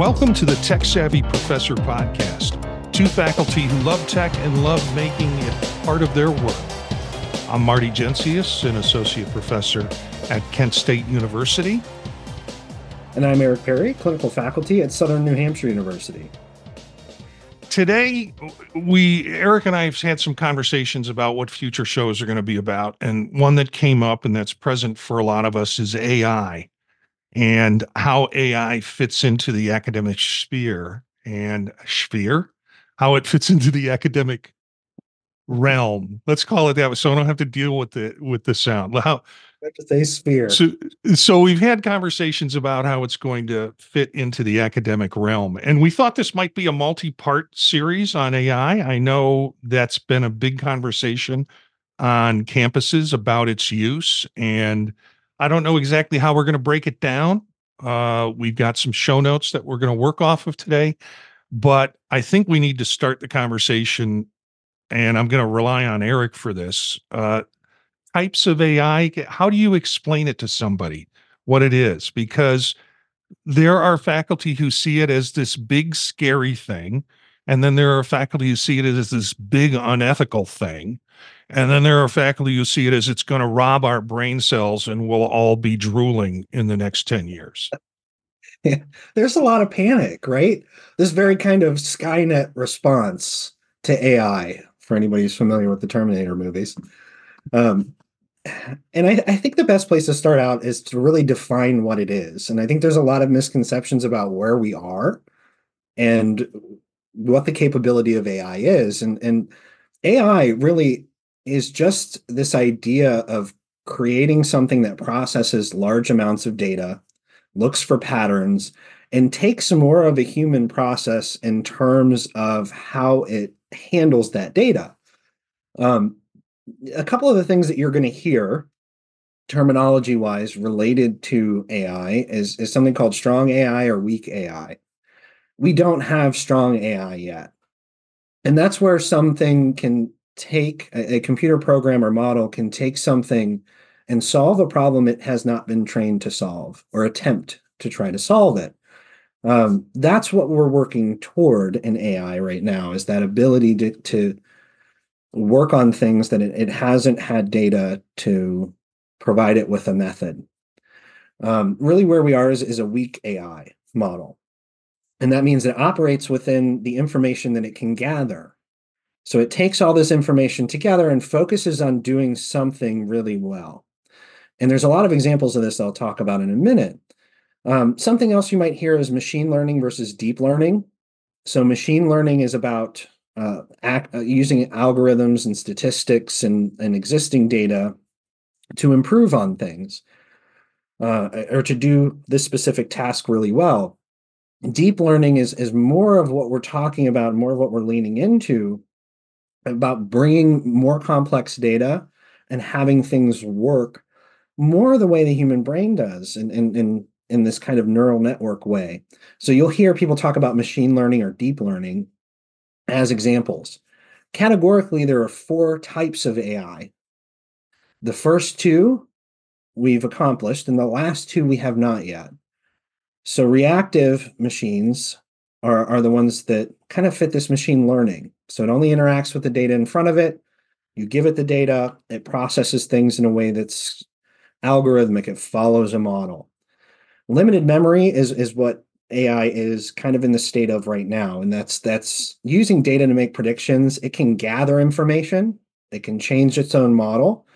Welcome to the Tech Savvy Professor podcast. Two faculty who love tech and love making it part of their work. I'm Marty Jencius, an associate professor at Kent State University. And I'm Eric Perry, clinical faculty at Southern New Hampshire University. Today, we, Eric and I have had some conversations about what future shows are going to be about. And one that came up and that's present for a lot of us is AI and how AI fits into the academic sphere and sphere, how it fits into the academic realm. Let's call it that, so I don't have to deal with the with the sound. How say sphere. So, so we've had conversations about how it's going to fit into the academic realm, and we thought this might be a multi-part series on AI. I know that's been a big conversation on campuses about its use and I don't know exactly how we're going to break it down. Uh, we've got some show notes that we're going to work off of today, but I think we need to start the conversation, and I'm going to rely on Eric for this. Uh, types of AI, how do you explain it to somebody what it is? Because there are faculty who see it as this big, scary thing. And then there are faculty who see it as this big, unethical thing. And then there are faculty who see it as it's going to rob our brain cells and we'll all be drooling in the next 10 years. Yeah, there's a lot of panic, right? This very kind of Skynet response to AI, for anybody who's familiar with the Terminator movies. Um, and I, I think the best place to start out is to really define what it is. And I think there's a lot of misconceptions about where we are and what the capability of AI is. And, and AI really is just this idea of creating something that processes large amounts of data, looks for patterns, and takes more of a human process in terms of how it handles that data. Um, a couple of the things that you're going to hear terminology wise related to AI is, is something called strong AI or weak AI. We don't have strong AI yet. And that's where something can take a, a computer program or model can take something and solve a problem it has not been trained to solve or attempt to try to solve it. Um, that's what we're working toward in AI right now is that ability to, to work on things that it, it hasn't had data to provide it with a method. Um, really, where we are is, is a weak AI model. And that means it operates within the information that it can gather. So it takes all this information together and focuses on doing something really well. And there's a lot of examples of this I'll talk about in a minute. Um, something else you might hear is machine learning versus deep learning. So machine learning is about uh, uh, using algorithms and statistics and, and existing data to improve on things uh, or to do this specific task really well. Deep learning is, is more of what we're talking about, more of what we're leaning into about bringing more complex data and having things work more the way the human brain does in, in, in, in this kind of neural network way. So you'll hear people talk about machine learning or deep learning as examples. Categorically, there are four types of AI. The first two we've accomplished, and the last two we have not yet. So reactive machines are, are the ones that kind of fit this machine learning. So it only interacts with the data in front of it. You give it the data, it processes things in a way that's algorithmic, it follows a model. Limited memory is, is what AI is kind of in the state of right now. And that's that's using data to make predictions. It can gather information, it can change its own model,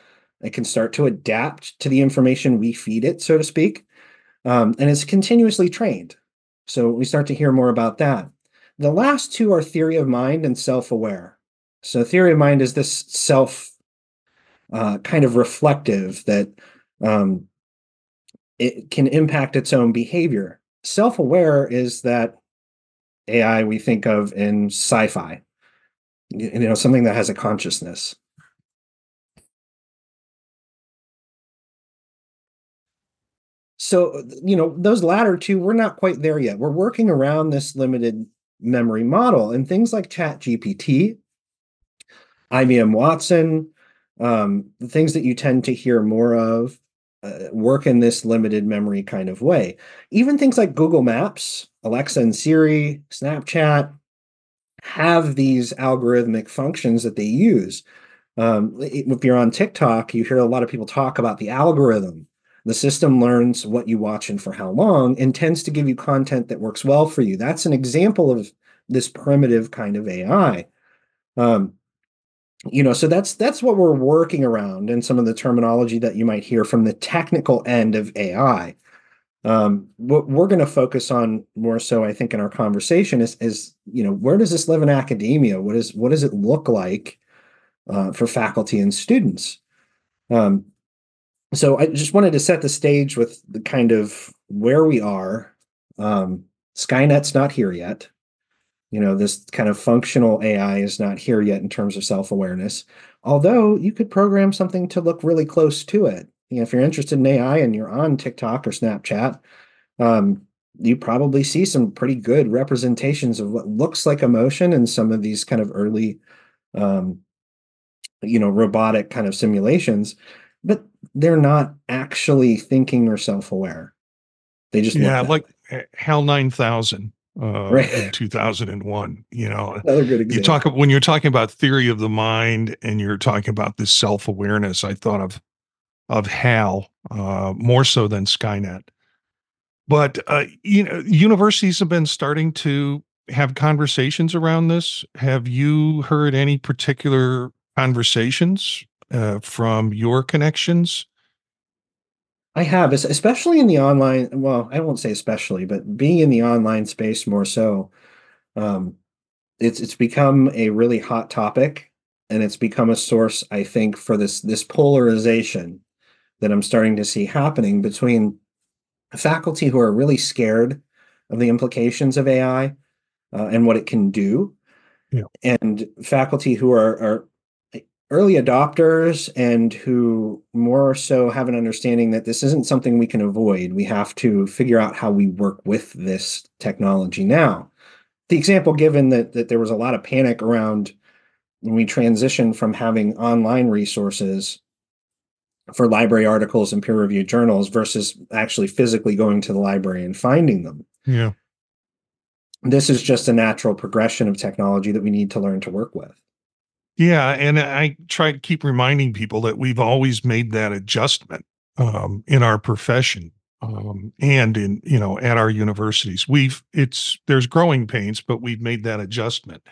it can start to adapt to the information we feed it, so to speak. Um, and it's continuously trained. So we start to hear more about that. The last two are theory of mind and self aware. So, theory of mind is this self uh, kind of reflective that um, it can impact its own behavior. Self aware is that AI we think of in sci fi, you know, something that has a consciousness. So, you know, those latter two, we're not quite there yet. We're working around this limited memory model and things like Chat GPT, IBM Watson, um, the things that you tend to hear more of uh, work in this limited memory kind of way. Even things like Google Maps, Alexa and Siri, Snapchat have these algorithmic functions that they use. Um, if you're on TikTok, you hear a lot of people talk about the algorithm. The system learns what you watch and for how long and tends to give you content that works well for you. That's an example of this primitive kind of AI. Um, you know so that's that's what we're working around and some of the terminology that you might hear from the technical end of ai um, what we're going to focus on more so i think in our conversation is is you know where does this live in academia what is what does it look like uh, for faculty and students um, so i just wanted to set the stage with the kind of where we are. Um, skynet's not here yet. You know this kind of functional ai is not here yet in terms of self-awareness although you could program something to look really close to it. You know, if you're interested in ai and you're on tiktok or snapchat um, you probably see some pretty good representations of what looks like emotion in some of these kind of early um, you know robotic kind of simulations. But they're not actually thinking or self-aware they just yeah like hal 9000 uh, right. in 2001. You know, another good example. You talk when you're talking about theory of the mind and you're talking about this self awareness. I thought of of Hal uh, more so than Skynet. But uh, you know, universities have been starting to have conversations around this. Have you heard any particular conversations uh, from your connections? I have, especially in the online. Well, I won't say especially, but being in the online space more so, um, it's it's become a really hot topic, and it's become a source, I think, for this this polarization that I'm starting to see happening between faculty who are really scared of the implications of AI uh, and what it can do, yeah. and faculty who are are early adopters and who more so have an understanding that this isn't something we can avoid. We have to figure out how we work with this technology now. The example given that, that there was a lot of panic around when we transitioned from having online resources for library articles and peer reviewed journals versus actually physically going to the library and finding them. Yeah. This is just a natural progression of technology that we need to learn to work with. Yeah, and I try to keep reminding people that we've always made that adjustment um, in our profession um, and in you know at our universities. We've it's there's growing pains, but we've made that adjustment.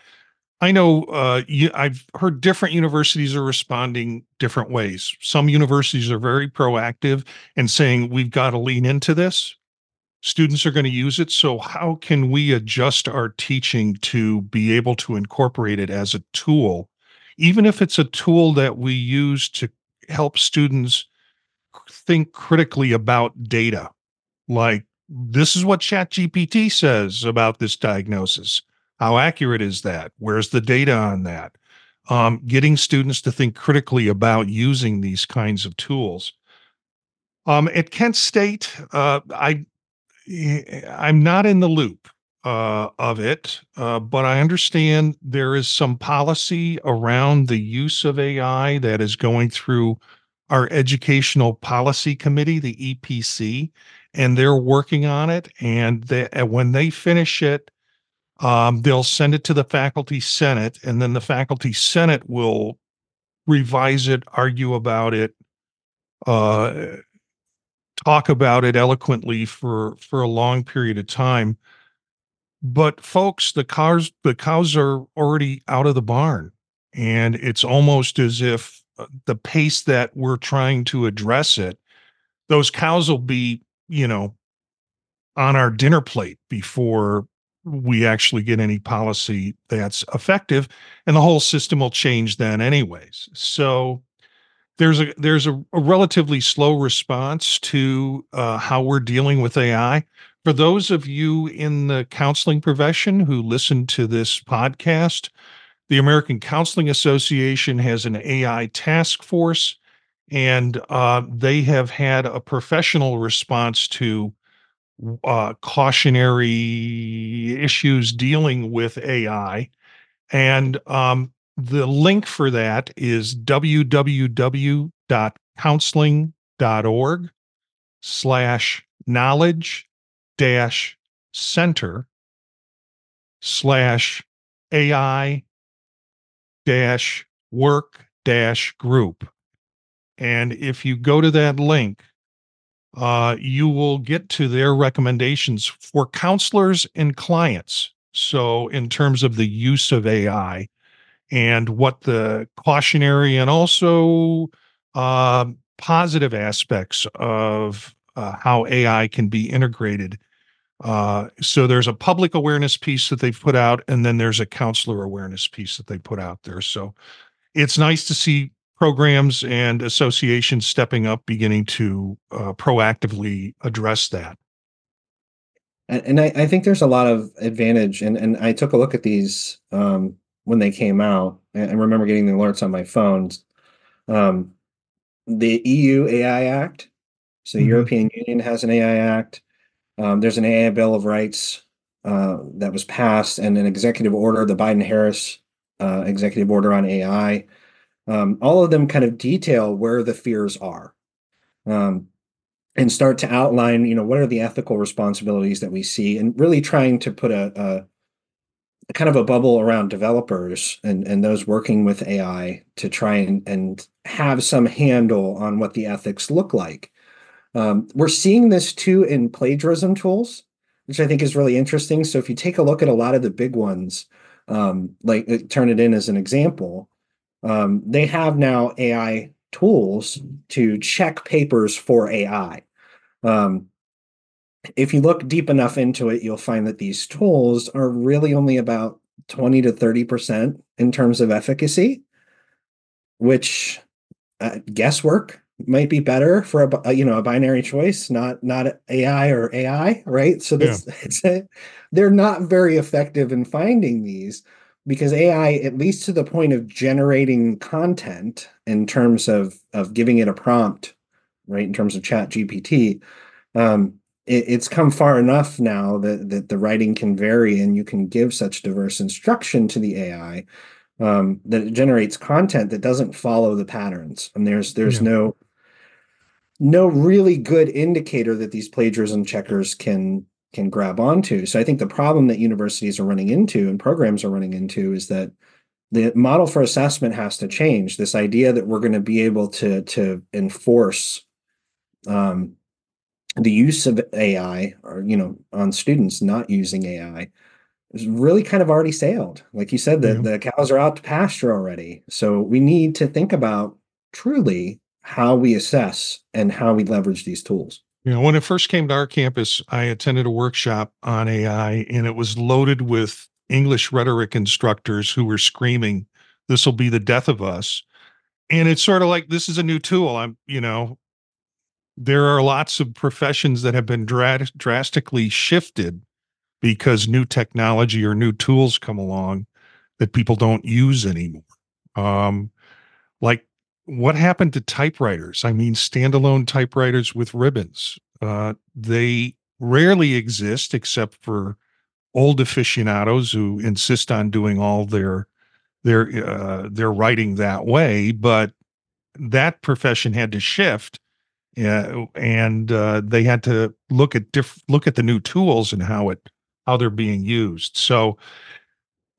I know uh, you, I've heard different universities are responding different ways. Some universities are very proactive and saying we've got to lean into this. Students are going to use it. So, how can we adjust our teaching to be able to incorporate it as a tool even if it's a tool that we use to help students think critically about data like this is what ChatGPT says about this diagnosis. How accurate is that? Where's the data on that? Um, getting students to think critically about using these kinds of tools. Um, at kent state uh, i i'm not in the loop uh, of it, uh, but I understand there is some policy around the use of AI that is going through our Educational Policy Committee, the EPC, and they're working on it. And they, when they finish it, um, they'll send it to the faculty senate, and then the faculty senate will revise it, argue about it, uh, talk about it eloquently for for a long period of time but folks, the cows the cows are already out of the barn, and it's almost as if uh, the pace that we're trying to address it, those cows will be, you know, on our dinner plate before we actually get any policy that's effective and the whole system will change then anyways. So there's a there's a, a relatively slow response to uh, how we're dealing with ai for those of you in the counseling profession who listen to this podcast, the American Counseling Association has an AI task force, and uh, they have had a professional response to uh, cautionary issues dealing with AI. And um, the link for that is www.counseling.org slash knowledge dash center slash AI dash work dash group. And if you go to that link, uh, you will get to their recommendations for counselors and clients. So, in terms of the use of AI and what the cautionary and also uh, positive aspects of uh, how AI can be integrated. Uh, so there's a public awareness piece that they've put out, and then there's a counselor awareness piece that they put out there. So it's nice to see programs and associations stepping up, beginning to uh, proactively address that. And, I, I, think there's a lot of advantage. And, and I took a look at these um, when they came out. and remember getting the alerts on my phones. Um, the EU AI Act. So the mm-hmm. European Union has an AI Act. Um, there's an AI Bill of Rights uh, that was passed, and an executive order, the Biden Harris uh, executive order on AI. Um, all of them kind of detail where the fears are, um, and start to outline, you know, what are the ethical responsibilities that we see, and really trying to put a, a kind of a bubble around developers and, and those working with AI to try and, and have some handle on what the ethics look like. Um, we're seeing this too in plagiarism tools, which I think is really interesting. So if you take a look at a lot of the big ones, um, like uh, Turnitin as an example, um, they have now AI tools to check papers for AI. Um, if you look deep enough into it, you'll find that these tools are really only about 20 to 30% in terms of efficacy, which uh, guesswork might be better for a, you know a binary choice not not ai or ai right so this yeah. it's a, they're not very effective in finding these because ai at least to the point of generating content in terms of of giving it a prompt right in terms of chat gpt um, it, it's come far enough now that, that the writing can vary and you can give such diverse instruction to the AI um, that it generates content that doesn't follow the patterns. And there's there's yeah. no no really good indicator that these plagiarism checkers can can grab onto. So I think the problem that universities are running into and programs are running into is that the model for assessment has to change. This idea that we're going to be able to to enforce um, the use of AI or you know on students not using AI is really kind of already sailed. Like you said, the, yeah. the cows are out to pasture already. So we need to think about truly how we assess and how we leverage these tools. You know, when it first came to our campus, I attended a workshop on AI and it was loaded with English rhetoric instructors who were screaming, This will be the death of us. And it's sort of like this is a new tool. I'm, you know, there are lots of professions that have been dra- drastically shifted because new technology or new tools come along that people don't use anymore. Um, like what happened to typewriters? I mean, standalone typewriters with ribbons. Uh, they rarely exist except for old aficionados who insist on doing all their their uh, their writing that way. But that profession had to shift yeah, and uh, they had to look at diff- look at the new tools and how it how they're being used. So,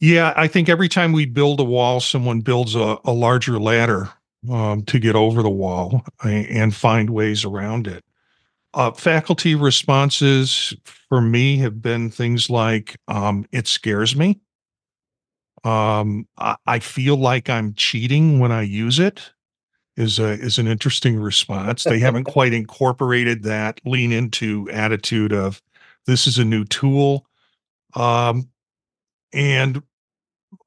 yeah, I think every time we build a wall, someone builds a, a larger ladder um, to get over the wall and find ways around it. Uh, faculty responses for me have been things like um, it scares me. Um, I, I feel like I'm cheating when I use it is a is an interesting response. They haven't quite incorporated that lean into attitude of this is a new tool. Um, and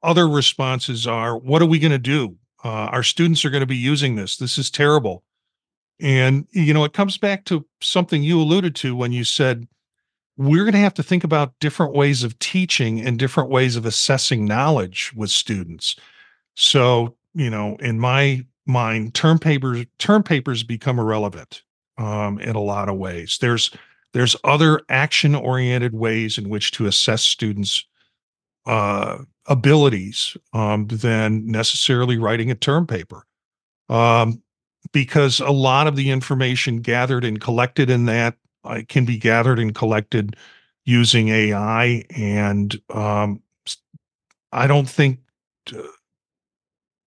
other responses are, what are we going to do? Uh, our students are going to be using this. This is terrible. And, you know, it comes back to something you alluded to when you said, we're going to have to think about different ways of teaching and different ways of assessing knowledge with students. So, you know, in my mind, term papers term papers become irrelevant um, in a lot of ways. There's there's other action oriented ways in which to assess students' uh, abilities um, than necessarily writing a term paper. Um, because a lot of the information gathered and collected in that uh, can be gathered and collected using AI. And um, I don't think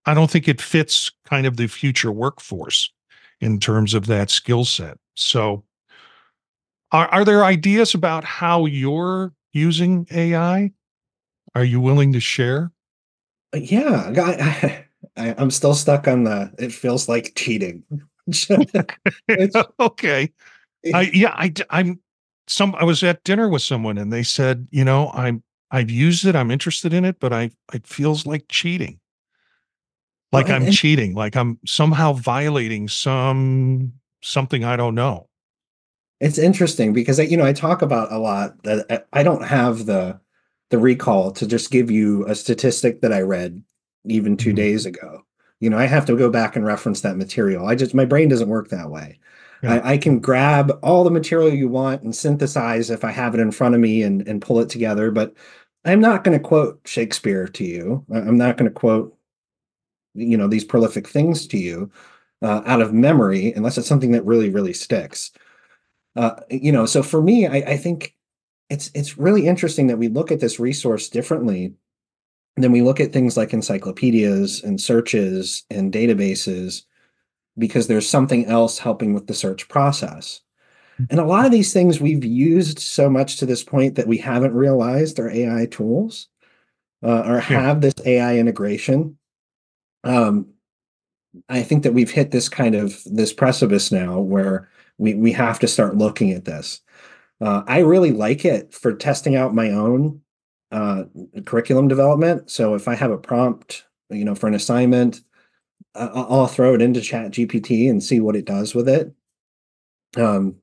I don't think it fits kind of the future workforce in terms of that skill set. So, are, are there ideas about how you're using AI? Are you willing to share? Uh, yeah, I, I, I'm still stuck on the. It feels like cheating. okay. I yeah, I I'm some I was at dinner with someone and they said, you know, I'm I've used it, I'm interested in it, but I it feels like cheating. Like well, I'm and, cheating, like I'm somehow violating some something I don't know. It's interesting because I, you know I talk about a lot that I don't have the the recall to just give you a statistic that I read even 2 mm-hmm. days ago. You know, I have to go back and reference that material. I just my brain doesn't work that way. Yeah. I, I, can grab all the material you want and synthesize if I have it in front of me and, and pull it together. But I'm not going to quote Shakespeare to you. I'm not going to quote, you know, these prolific things to you uh, out of memory unless it's something that really, really sticks. Uh, you know, so for me, I, I think it's it's really interesting that we look at this resource differently than we look at things like encyclopedias and searches and databases because there's something else helping with the search process. And a lot of these things we've used so much to this point that we haven't realized are AI tools uh, or have this AI integration. Um, I think that we've hit this kind of this precipice now where we we have to start looking at this. Uh, I really like it for testing out my own uh, curriculum development. So if I have a prompt, you know, for an assignment, I'll throw it into Chat GPT and see what it does with it. Um,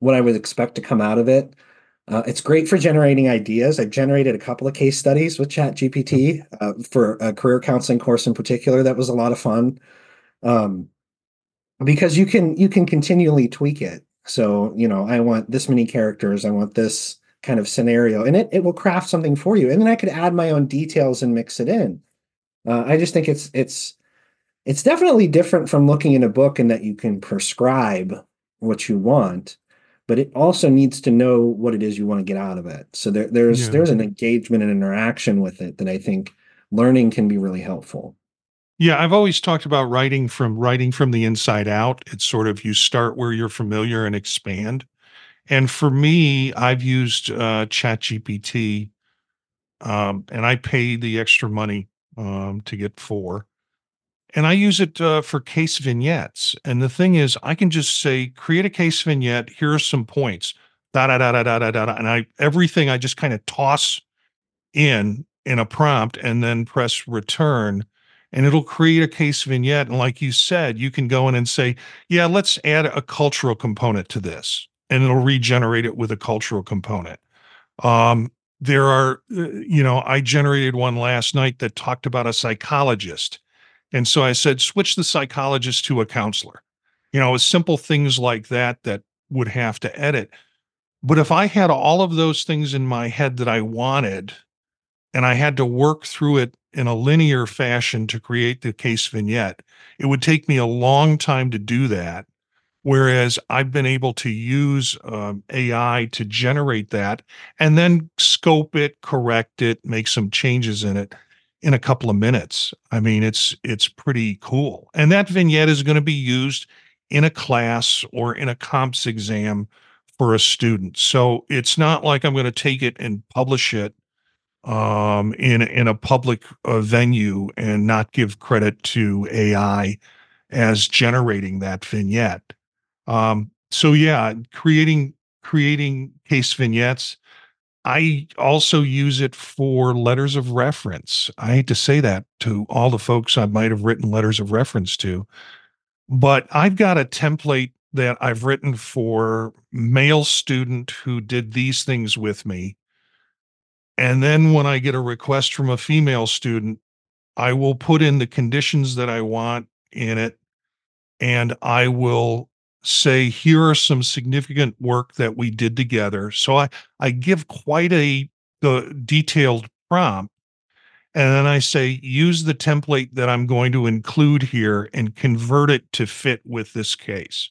what I would expect to come out of it. Uh, it's great for generating ideas. I've generated a couple of case studies with Chat GPT uh, for a career counseling course in particular. That was a lot of fun um, because you can you can continually tweak it. So you know, I want this many characters. I want this kind of scenario, and it it will craft something for you. And then I could add my own details and mix it in. Uh, I just think it's it's it's definitely different from looking in a book in that you can prescribe what you want but it also needs to know what it is you want to get out of it so there, there's yeah. there's an engagement and interaction with it that i think learning can be really helpful yeah i've always talked about writing from writing from the inside out it's sort of you start where you're familiar and expand and for me i've used uh, chat gpt um, and i pay the extra money um, to get four and I use it uh, for case vignettes. And the thing is, I can just say, create a case vignette. Here are some points. Da da da da da da da. And I everything I just kind of toss in in a prompt and then press return and it'll create a case vignette. And like you said, you can go in and say, yeah, let's add a cultural component to this. And it'll regenerate it with a cultural component. Um, there are, uh, you know, I generated one last night that talked about a psychologist and so I said, switch the psychologist to a counselor. You know, simple things like that that would have to edit. But if I had all of those things in my head that I wanted, and I had to work through it in a linear fashion to create the case vignette, it would take me a long time to do that. Whereas I've been able to use um, AI to generate that and then scope it, correct it, make some changes in it in a couple of minutes. I mean, it's it's pretty cool. And that vignette is going to be used in a class or in a comps exam for a student. So it's not like I'm going to take it and publish it um, in in a public uh, venue and not give credit to AI as generating that vignette. Um, so yeah, creating creating case vignettes I also use it for letters of reference. I hate to say that to all the folks I might have written letters of reference to, but I've got a template that I've written for male student who did these things with me. And then when I get a request from a female student, I will put in the conditions that I want in it and I will say here are some significant work that we did together so i i give quite a the detailed prompt And then I say, use the template that I'm going to include here and convert it to fit with this case.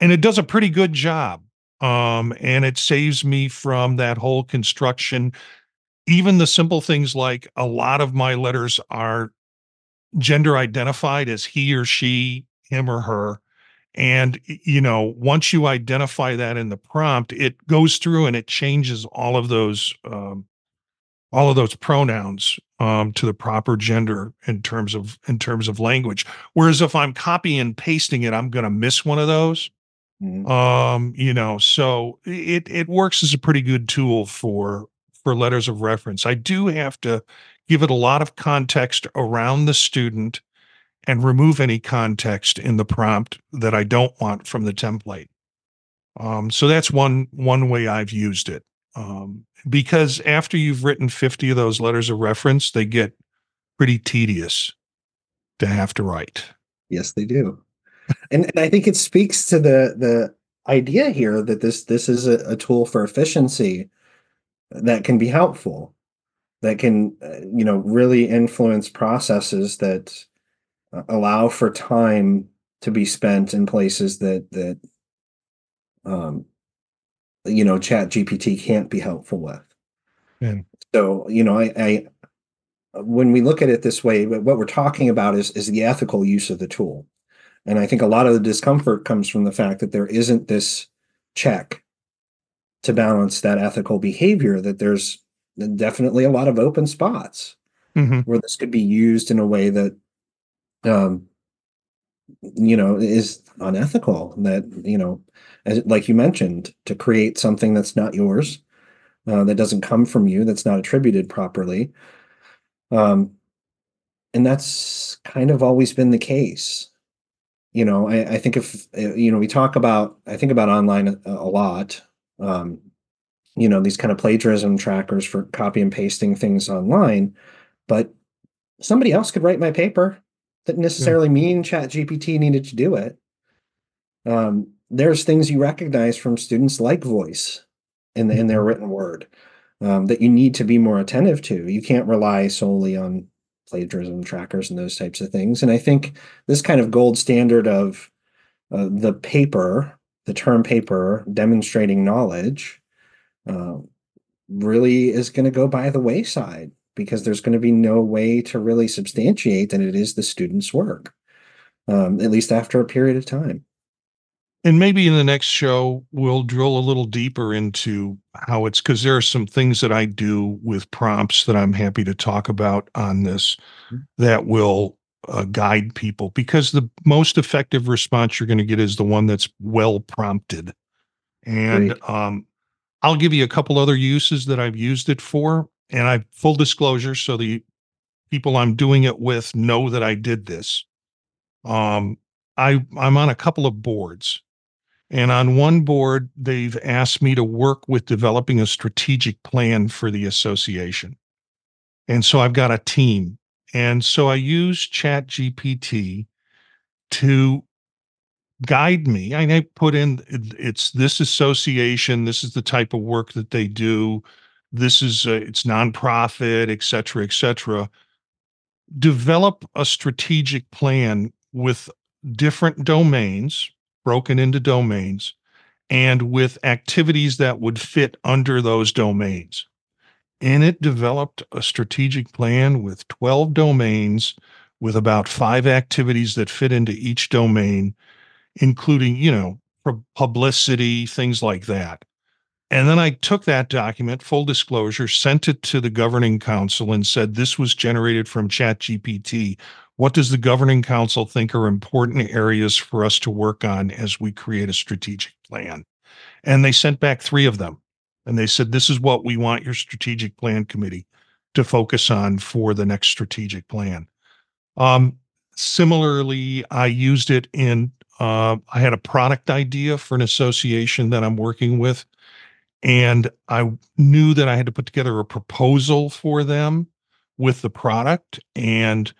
And it does a pretty good job. Um, and it saves me from that whole construction. Even the simple things like a lot of my letters are gender identified as he or she, him or her. And, you know, once you identify that in the prompt, it goes through and it changes all of those, um, all of those pronouns um, to the proper gender in terms of in terms of language. Whereas if I'm copy and pasting it, I'm going to miss one of those. Mm-hmm. Um, you know, so it it works as a pretty good tool for for letters of reference. I do have to give it a lot of context around the student and remove any context in the prompt that I don't want from the template. Um, so that's one one way I've used it. Um, because after you've written 50 of those letters of reference, they get pretty tedious to have to write. Yes, they do. And, and I think it speaks to the the idea here that this this is a, a tool for efficiency that can be helpful that can uh, you know really influence processes that uh, allow for time to be spent in places that that um you know chat gpt can't be helpful with yeah. so you know I, I when we look at it this way what we're talking about is is the ethical use of the tool and i think a lot of the discomfort comes from the fact that there isn't this check to balance that ethical behavior that there's definitely a lot of open spots mm-hmm. where this could be used in a way that um you know is unethical that you know as, like you mentioned to create something that's not yours uh, that doesn't come from you that's not attributed properly um and that's kind of always been the case you know i, I think if uh, you know we talk about i think about online a, a lot um you know these kind of plagiarism trackers for copy and pasting things online but somebody else could write my paper didn't necessarily yeah. mean chat gpt needed to do it um, there's things you recognize from students like voice in, the, in their mm-hmm. written word um, that you need to be more attentive to you can't rely solely on plagiarism trackers and those types of things and i think this kind of gold standard of uh, the paper the term paper demonstrating knowledge uh, really is going to go by the wayside because there's going to be no way to really substantiate that it is the student's work, um, at least after a period of time. And maybe in the next show, we'll drill a little deeper into how it's because there are some things that I do with prompts that I'm happy to talk about on this mm-hmm. that will uh, guide people because the most effective response you're going to get is the one that's well prompted. And um, I'll give you a couple other uses that I've used it for. And I full disclosure, so the people I'm doing it with know that I did this. Um, I I'm on a couple of boards. And on one board, they've asked me to work with developing a strategic plan for the association. And so I've got a team. And so I use ChatGPT to guide me. I put in it's this association, this is the type of work that they do, this is a, it's nonprofit, et cetera, et cetera. Develop a strategic plan with different domains, broken into domains, and with activities that would fit under those domains. And it developed a strategic plan with 12 domains with about five activities that fit into each domain including, you know, publicity, things like that. And then I took that document, full disclosure, sent it to the governing council and said, This was generated from ChatGPT. What does the governing council think are important areas for us to work on as we create a strategic plan? And they sent back three of them. And they said, This is what we want your strategic plan committee to focus on for the next strategic plan. Um, similarly, I used it in uh, I had a product idea for an association that I'm working with, and I knew that I had to put together a proposal for them with the product and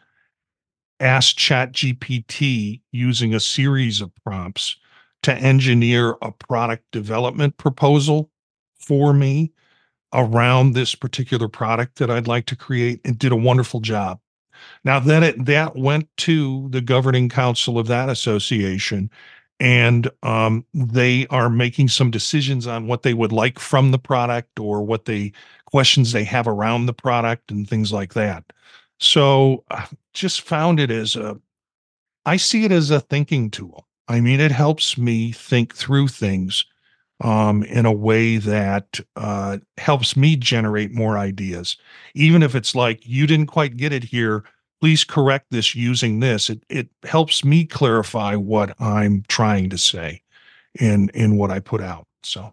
asked ChatGPT using a series of prompts to engineer a product development proposal for me around this particular product that I'd like to create and did a wonderful job. Now then it that went to the governing council of that association and um, they are making some decisions on what they would like from the product or what the questions they have around the product and things like that. So I just found it as a I see it as a thinking tool. I mean, it helps me think through things um, in a way that uh, helps me generate more ideas. Even if it's like, you didn't quite get it here, please correct this using this. It, it helps me clarify what I'm trying to say in, in what I put out. So,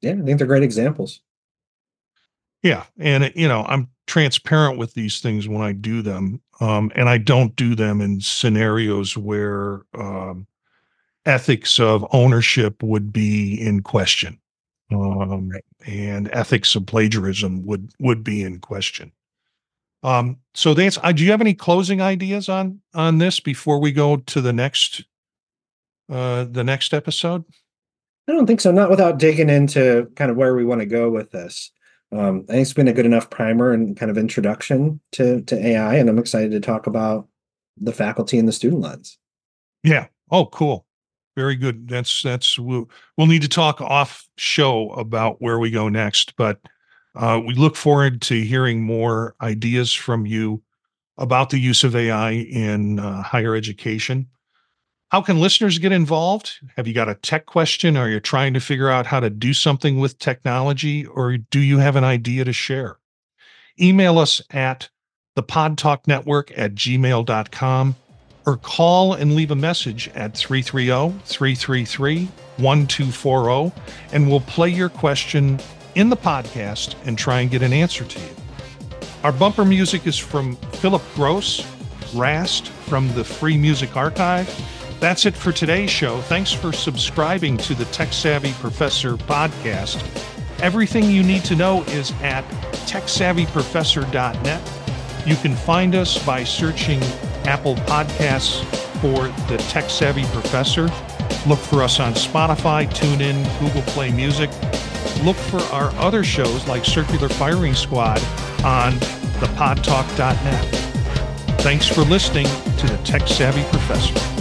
yeah, I think they're great examples. Yeah. And, you know, I'm transparent with these things when I do them. Um, and I don't do them in scenarios where um, ethics of ownership would be in question. Um, right. and ethics of plagiarism would would be in question. Um, so that's uh, do you have any closing ideas on on this before we go to the next uh the next episode? I don't think so. Not without digging into kind of where we want to go with this um, I think it's been a good enough primer and kind of introduction to to AI, and I'm excited to talk about the faculty and the student lens. Yeah. Oh, cool. Very good. That's that's we'll, we'll need to talk off show about where we go next, but uh, we look forward to hearing more ideas from you about the use of AI in uh, higher education. How can listeners get involved? Have you got a tech question? Are you trying to figure out how to do something with technology? Or do you have an idea to share? Email us at the podtalknetwork at gmail.com or call and leave a message at 330 333 1240 and we'll play your question in the podcast and try and get an answer to you. Our bumper music is from Philip Gross, Rast from the Free Music Archive that's it for today's show. Thanks for subscribing to the Tech Savvy Professor podcast. Everything you need to know is at techsavvyprofessor.net. You can find us by searching Apple Podcasts for the Tech Savvy Professor. Look for us on Spotify, TuneIn, Google Play Music. Look for our other shows like Circular Firing Squad on thepodtalk.net. Thanks for listening to the Tech Savvy Professor.